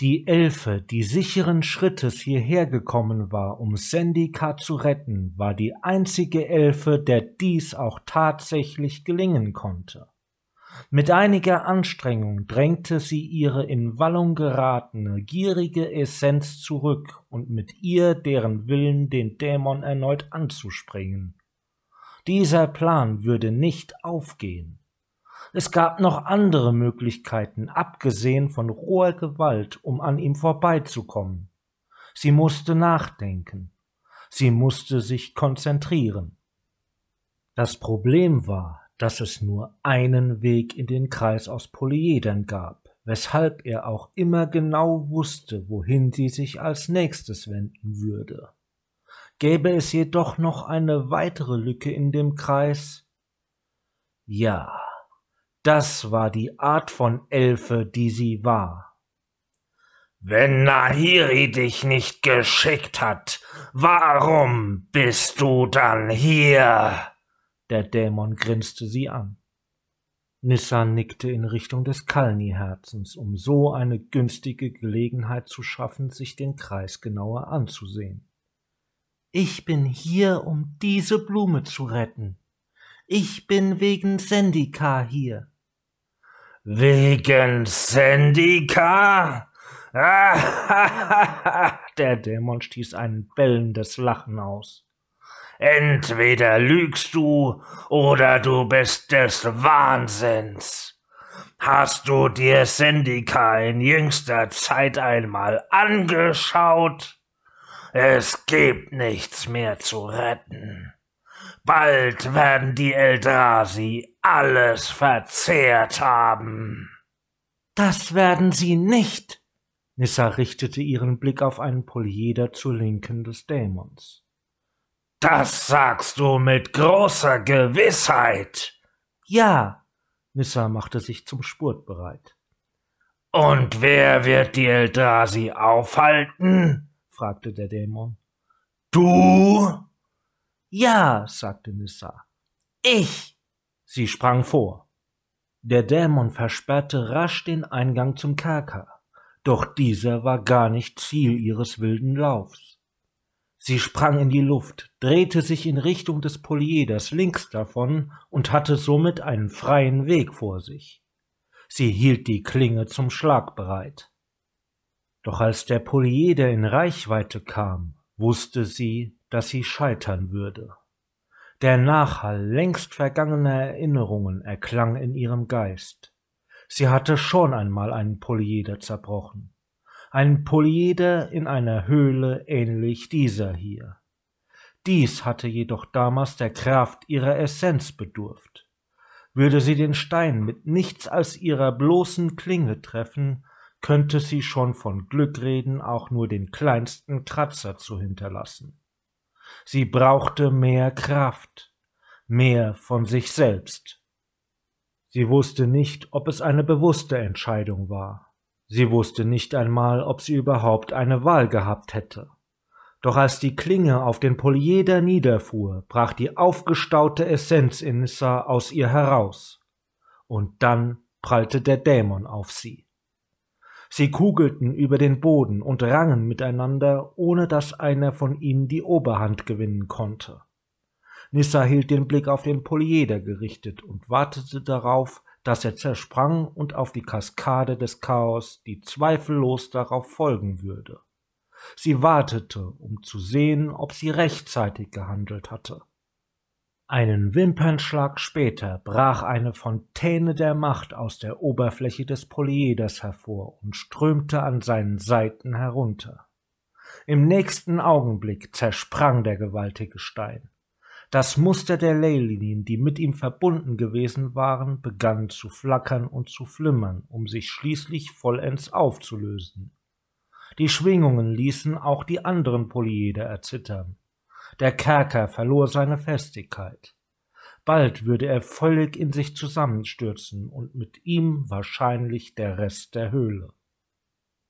Die Elfe, die sicheren Schrittes hierher gekommen war, um Sendika zu retten, war die einzige Elfe, der dies auch tatsächlich gelingen konnte. Mit einiger Anstrengung drängte sie ihre in Wallung geratene, gierige Essenz zurück und mit ihr deren Willen, den Dämon erneut anzuspringen. Dieser Plan würde nicht aufgehen. Es gab noch andere Möglichkeiten, abgesehen von roher Gewalt, um an ihm vorbeizukommen. Sie musste nachdenken. Sie musste sich konzentrieren. Das Problem war, dass es nur einen Weg in den Kreis aus Polyedern gab, weshalb er auch immer genau wusste, wohin sie sich als nächstes wenden würde. Gäbe es jedoch noch eine weitere Lücke in dem Kreis? Ja, das war die Art von Elfe, die sie war. Wenn Nahiri dich nicht geschickt hat, warum bist du dann hier? Der Dämon grinste sie an. Nissa nickte in Richtung des Kalni-Herzens, um so eine günstige Gelegenheit zu schaffen, sich den Kreis genauer anzusehen. Ich bin hier, um diese Blume zu retten. Ich bin wegen Sendika hier. Wegen Sendika? Der Dämon stieß ein bellendes Lachen aus. Entweder lügst du oder du bist des Wahnsinns. Hast du dir Sendika in jüngster Zeit einmal angeschaut? Es gibt nichts mehr zu retten. Bald werden die Eldrasi alles verzehrt haben. Das werden sie nicht. Nissa richtete ihren Blick auf einen Polyeder zur Linken des Dämons. Das sagst du mit großer Gewissheit. Ja, Nissa machte sich zum Spurt bereit. Und wer wird die Eldrasi aufhalten? fragte der Dämon. Du? Ja, sagte Nissa. Ich. Sie sprang vor. Der Dämon versperrte rasch den Eingang zum Kerker, doch dieser war gar nicht Ziel ihres wilden Laufs. Sie sprang in die Luft, drehte sich in Richtung des Polyeders links davon und hatte somit einen freien Weg vor sich. Sie hielt die Klinge zum Schlag bereit. Doch als der Polyeder in Reichweite kam, wusste sie, dass sie scheitern würde. Der Nachhall längst vergangener Erinnerungen erklang in ihrem Geist. Sie hatte schon einmal einen Polyeder zerbrochen ein Polyeder in einer Höhle ähnlich dieser hier. Dies hatte jedoch damals der Kraft ihrer Essenz bedurft. Würde sie den Stein mit nichts als ihrer bloßen Klinge treffen, könnte sie schon von Glück reden, auch nur den kleinsten Kratzer zu hinterlassen. Sie brauchte mehr Kraft, mehr von sich selbst. Sie wusste nicht, ob es eine bewusste Entscheidung war. Sie wusste nicht einmal, ob sie überhaupt eine Wahl gehabt hätte. Doch als die Klinge auf den Polyeder niederfuhr, brach die aufgestaute Essenz in Nissa aus ihr heraus. Und dann prallte der Dämon auf sie. Sie kugelten über den Boden und rangen miteinander, ohne dass einer von ihnen die Oberhand gewinnen konnte. Nissa hielt den Blick auf den Polyeder gerichtet und wartete darauf, dass er zersprang und auf die Kaskade des Chaos, die zweifellos darauf folgen würde. Sie wartete, um zu sehen, ob sie rechtzeitig gehandelt hatte. Einen Wimpernschlag später brach eine Fontäne der Macht aus der Oberfläche des Polyeders hervor und strömte an seinen Seiten herunter. Im nächsten Augenblick zersprang der gewaltige Stein. Das Muster der Leylinien, die mit ihm verbunden gewesen waren, begann zu flackern und zu flimmern, um sich schließlich vollends aufzulösen. Die Schwingungen ließen auch die anderen Polyeder erzittern. Der Kerker verlor seine Festigkeit. Bald würde er völlig in sich zusammenstürzen und mit ihm wahrscheinlich der Rest der Höhle.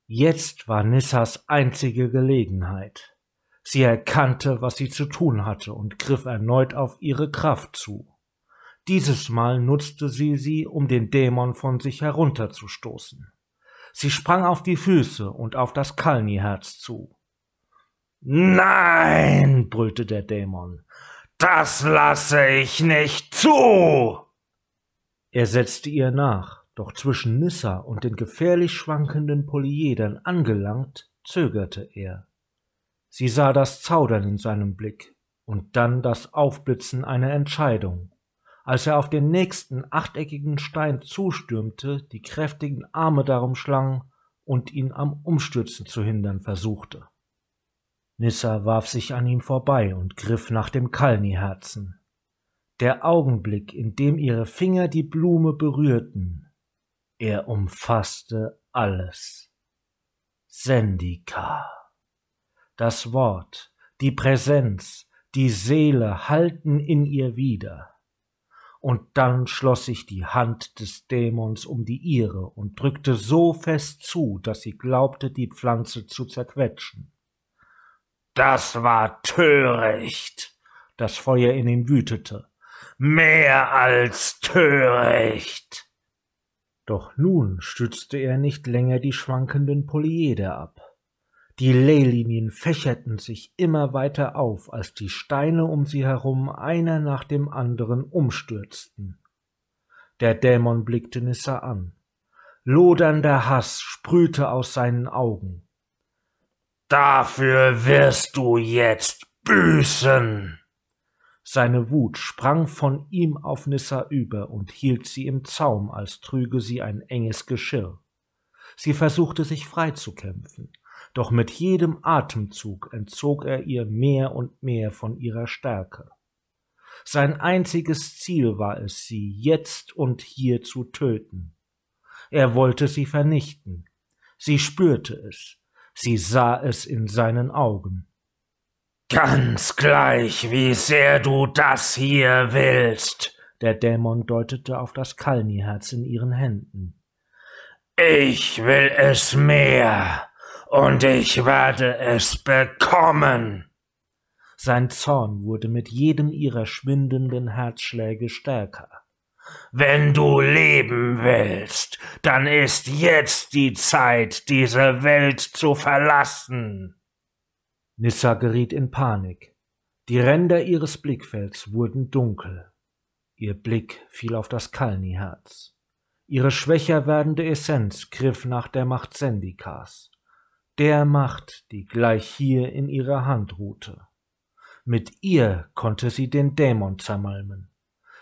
Jetzt war Nissas einzige Gelegenheit. Sie erkannte, was sie zu tun hatte und griff erneut auf ihre Kraft zu. Dieses Mal nutzte sie sie, um den Dämon von sich herunterzustoßen. Sie sprang auf die Füße und auf das Kalni-Herz zu. Nein, brüllte der Dämon, das lasse ich nicht zu. Er setzte ihr nach, doch zwischen Nissa und den gefährlich schwankenden Polyedern angelangt, zögerte er. Sie sah das Zaudern in seinem Blick und dann das Aufblitzen einer Entscheidung, als er auf den nächsten achteckigen Stein zustürmte, die kräftigen Arme darum schlang und ihn am Umstürzen zu hindern versuchte. Nissa warf sich an ihm vorbei und griff nach dem Kalni-Herzen. Der Augenblick, in dem ihre Finger die Blume berührten, er umfasste alles. Sendika. Das Wort, die Präsenz, die Seele halten in ihr wieder. Und dann schloss sich die Hand des Dämons um die ihre und drückte so fest zu, dass sie glaubte, die Pflanze zu zerquetschen. Das war töricht. Das Feuer in ihm wütete. Mehr als töricht. Doch nun stützte er nicht länger die schwankenden Polyeder ab. Die Leylinien fächerten sich immer weiter auf, als die Steine um sie herum einer nach dem anderen umstürzten. Der Dämon blickte Nissa an. Lodernder Hass sprühte aus seinen Augen. Dafür wirst du jetzt büßen! Seine Wut sprang von ihm auf Nissa über und hielt sie im Zaum, als trüge sie ein enges Geschirr. Sie versuchte sich freizukämpfen, doch mit jedem Atemzug entzog er ihr mehr und mehr von ihrer Stärke. Sein einziges Ziel war es, sie jetzt und hier zu töten. Er wollte sie vernichten. Sie spürte es, sie sah es in seinen Augen. Ganz gleich, wie sehr du das hier willst. Der Dämon deutete auf das Kalni-Herz in ihren Händen. Ich will es mehr, und ich werde es bekommen. Sein Zorn wurde mit jedem ihrer schwindenden Herzschläge stärker. Wenn du leben willst, dann ist jetzt die Zeit, diese Welt zu verlassen. Nissa geriet in Panik. Die Ränder ihres Blickfelds wurden dunkel. Ihr Blick fiel auf das Kalni-Herz. Ihre schwächer werdende Essenz griff nach der Macht Sendikas, der Macht, die gleich hier in ihrer Hand ruhte. Mit ihr konnte sie den Dämon zermalmen.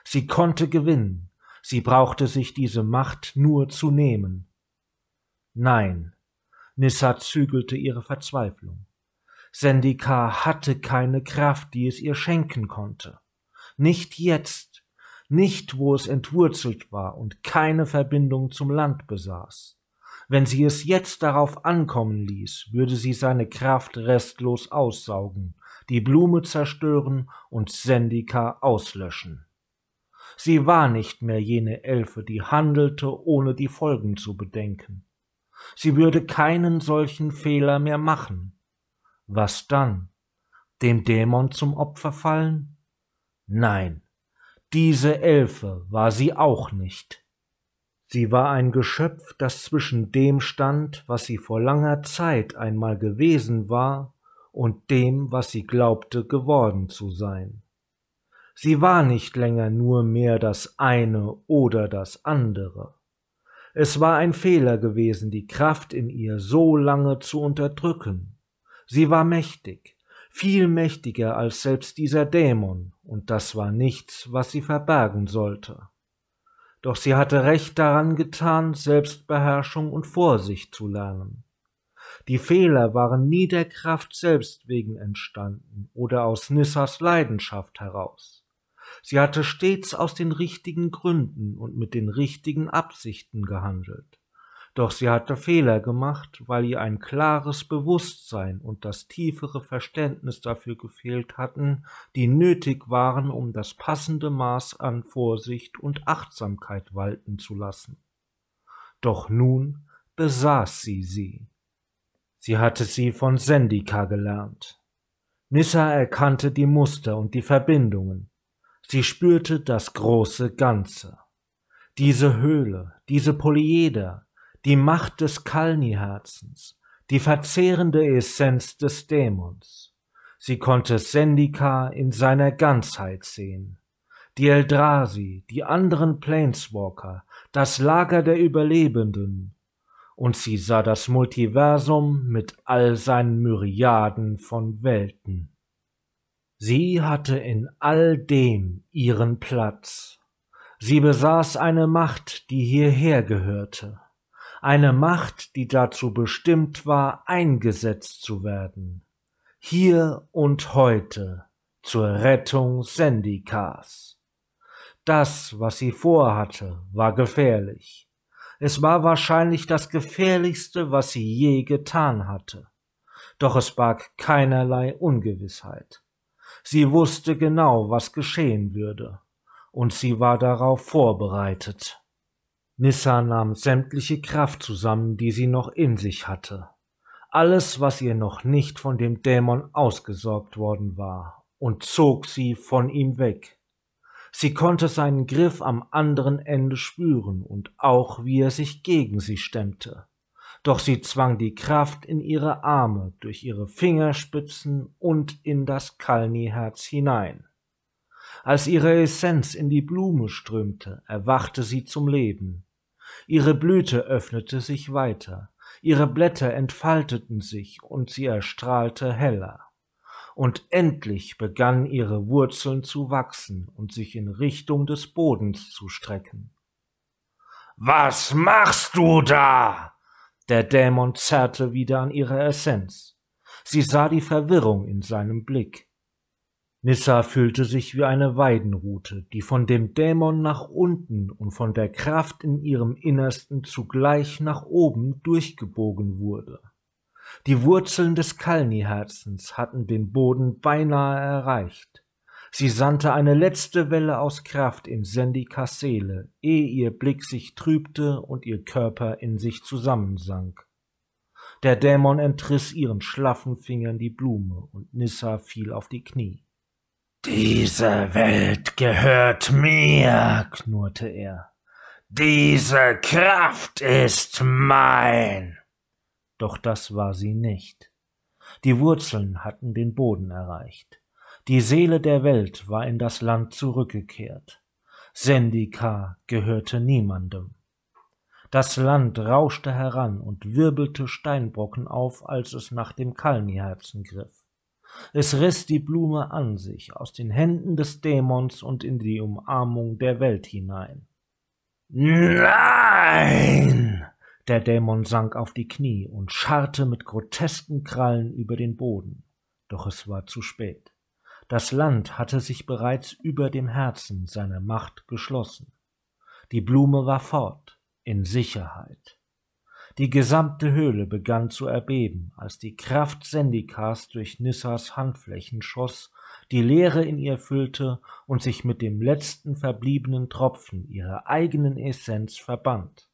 Sie konnte gewinnen, sie brauchte sich diese Macht nur zu nehmen. Nein, Nissa zügelte ihre Verzweiflung. Sendika hatte keine Kraft, die es ihr schenken konnte. Nicht jetzt, nicht wo es entwurzelt war und keine Verbindung zum Land besaß. Wenn sie es jetzt darauf ankommen ließ, würde sie seine Kraft restlos aussaugen, die Blume zerstören und Sendika auslöschen. Sie war nicht mehr jene Elfe, die handelte, ohne die Folgen zu bedenken. Sie würde keinen solchen Fehler mehr machen. Was dann? Dem Dämon zum Opfer fallen? Nein, diese Elfe war sie auch nicht. Sie war ein Geschöpf, das zwischen dem stand, was sie vor langer Zeit einmal gewesen war, und dem, was sie glaubte geworden zu sein. Sie war nicht länger nur mehr das eine oder das andere. Es war ein Fehler gewesen, die Kraft in ihr so lange zu unterdrücken. Sie war mächtig, viel mächtiger als selbst dieser Dämon, und das war nichts, was sie verbergen sollte. Doch sie hatte recht daran getan, Selbstbeherrschung und Vorsicht zu lernen. Die Fehler waren nie der Kraft selbst wegen entstanden oder aus Nissas Leidenschaft heraus. Sie hatte stets aus den richtigen Gründen und mit den richtigen Absichten gehandelt. Doch sie hatte Fehler gemacht, weil ihr ein klares Bewusstsein und das tiefere Verständnis dafür gefehlt hatten, die nötig waren, um das passende Maß an Vorsicht und Achtsamkeit walten zu lassen. Doch nun besaß sie sie. Sie hatte sie von Sendika gelernt. Nissa erkannte die Muster und die Verbindungen. Sie spürte das große Ganze. Diese Höhle, diese Polyeder, die Macht des Kalni-Herzens, die verzehrende Essenz des Dämons. Sie konnte Sendika in seiner Ganzheit sehen. Die Eldrasi, die anderen Planeswalker, das Lager der Überlebenden. Und sie sah das Multiversum mit all seinen Myriaden von Welten. Sie hatte in all dem ihren Platz. Sie besaß eine Macht, die hierher gehörte eine Macht, die dazu bestimmt war, eingesetzt zu werden. Hier und heute zur Rettung Sendikas. Das, was sie vorhatte, war gefährlich. Es war wahrscheinlich das gefährlichste, was sie je getan hatte. Doch es barg keinerlei Ungewissheit. Sie wusste genau, was geschehen würde, und sie war darauf vorbereitet. Nissa nahm sämtliche Kraft zusammen, die sie noch in sich hatte. Alles, was ihr noch nicht von dem Dämon ausgesorgt worden war, und zog sie von ihm weg. Sie konnte seinen Griff am anderen Ende spüren und auch wie er sich gegen sie stemmte. Doch sie zwang die Kraft in ihre Arme durch ihre Fingerspitzen und in das Kalni-Herz hinein. Als ihre Essenz in die Blume strömte, erwachte sie zum Leben. Ihre Blüte öffnete sich weiter, ihre Blätter entfalteten sich und sie erstrahlte heller. Und endlich begannen ihre Wurzeln zu wachsen und sich in Richtung des Bodens zu strecken. Was machst du da? Der Dämon zerrte wieder an ihrer Essenz. Sie sah die Verwirrung in seinem Blick. Nissa fühlte sich wie eine Weidenrute, die von dem Dämon nach unten und von der Kraft in ihrem Innersten zugleich nach oben durchgebogen wurde. Die Wurzeln des Kalni-Herzens hatten den Boden beinahe erreicht. Sie sandte eine letzte Welle aus Kraft in Sendikas Seele, ehe ihr Blick sich trübte und ihr Körper in sich zusammensank. Der Dämon entriss ihren schlaffen Fingern die Blume und Nissa fiel auf die Knie. Diese Welt gehört mir, knurrte er. Diese Kraft ist mein. Doch das war sie nicht. Die Wurzeln hatten den Boden erreicht. Die Seele der Welt war in das Land zurückgekehrt. Sendika gehörte niemandem. Das Land rauschte heran und wirbelte Steinbrocken auf, als es nach dem Kalniherzen griff. Es riss die Blume an sich aus den Händen des Dämons und in die Umarmung der Welt hinein. Nein! Der Dämon sank auf die Knie und scharrte mit grotesken Krallen über den Boden. Doch es war zu spät. Das Land hatte sich bereits über dem Herzen seiner Macht geschlossen. Die Blume war fort, in Sicherheit. Die gesamte Höhle begann zu erbeben, als die Kraft Sendikas durch Nissas Handflächen schoss, die Leere in ihr füllte und sich mit dem letzten verbliebenen Tropfen ihrer eigenen Essenz verband.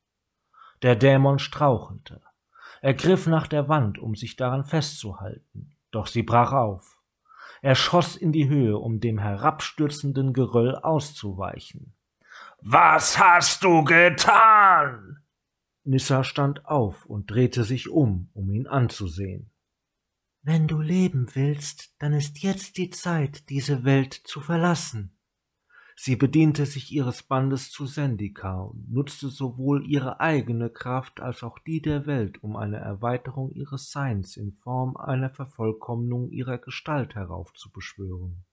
Der Dämon strauchelte. Er griff nach der Wand, um sich daran festzuhalten, doch sie brach auf. Er schoss in die Höhe, um dem herabstürzenden Geröll auszuweichen. Was hast du getan? Nissa stand auf und drehte sich um, um ihn anzusehen. Wenn du leben willst, dann ist jetzt die Zeit, diese Welt zu verlassen. Sie bediente sich ihres Bandes zu Sendika und nutzte sowohl ihre eigene Kraft als auch die der Welt, um eine Erweiterung ihres Seins in Form einer Vervollkommnung ihrer Gestalt heraufzubeschwören.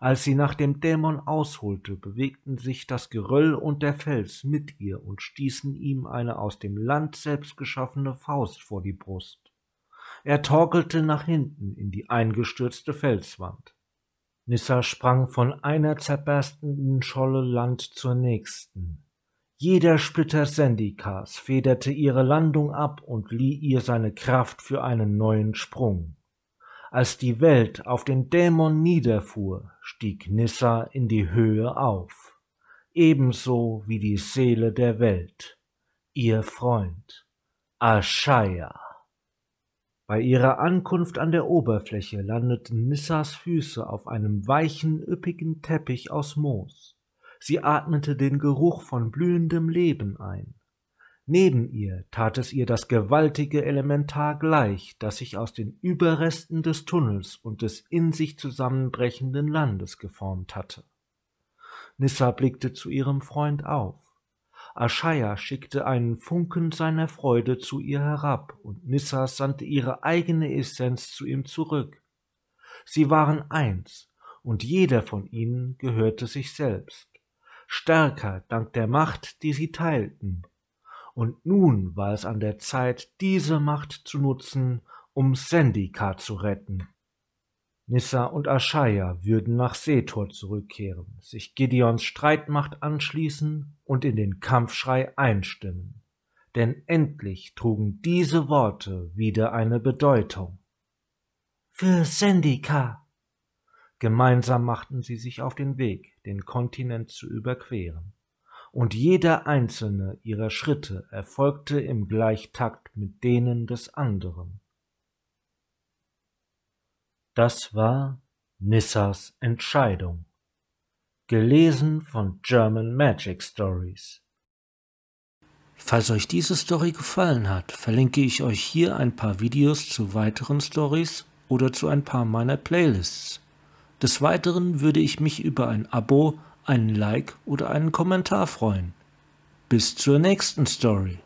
Als sie nach dem Dämon ausholte, bewegten sich das Geröll und der Fels mit ihr und stießen ihm eine aus dem Land selbst geschaffene Faust vor die Brust. Er torkelte nach hinten in die eingestürzte Felswand. Nissa sprang von einer zerberstenden Scholle Land zur nächsten. Jeder Splitter Sendikas federte ihre Landung ab und lieh ihr seine Kraft für einen neuen Sprung. Als die Welt auf den Dämon niederfuhr, stieg Nissa in die Höhe auf, ebenso wie die Seele der Welt, ihr Freund Ashaya. Bei ihrer Ankunft an der Oberfläche landeten Nissas Füße auf einem weichen, üppigen Teppich aus Moos. Sie atmete den Geruch von blühendem Leben ein. Neben ihr tat es ihr das gewaltige Elementar gleich, das sich aus den Überresten des Tunnels und des in sich zusammenbrechenden Landes geformt hatte. Nissa blickte zu ihrem Freund auf. Aschaya schickte einen Funken seiner Freude zu ihr herab, und Nissa sandte ihre eigene Essenz zu ihm zurück. Sie waren eins, und jeder von ihnen gehörte sich selbst, stärker dank der Macht, die sie teilten, und nun war es an der Zeit, diese Macht zu nutzen, um Sendika zu retten. Nissa und Aschaya würden nach Setor zurückkehren, sich Gideons Streitmacht anschließen und in den Kampfschrei einstimmen. Denn endlich trugen diese Worte wieder eine Bedeutung. Für Sendika! Gemeinsam machten sie sich auf den Weg, den Kontinent zu überqueren und jeder einzelne ihrer Schritte erfolgte im Gleichtakt mit denen des anderen. Das war Nissas Entscheidung. gelesen von German Magic Stories. Falls euch diese Story gefallen hat, verlinke ich euch hier ein paar Videos zu weiteren Stories oder zu ein paar meiner Playlists. Des Weiteren würde ich mich über ein Abo, einen Like oder einen Kommentar freuen. Bis zur nächsten Story.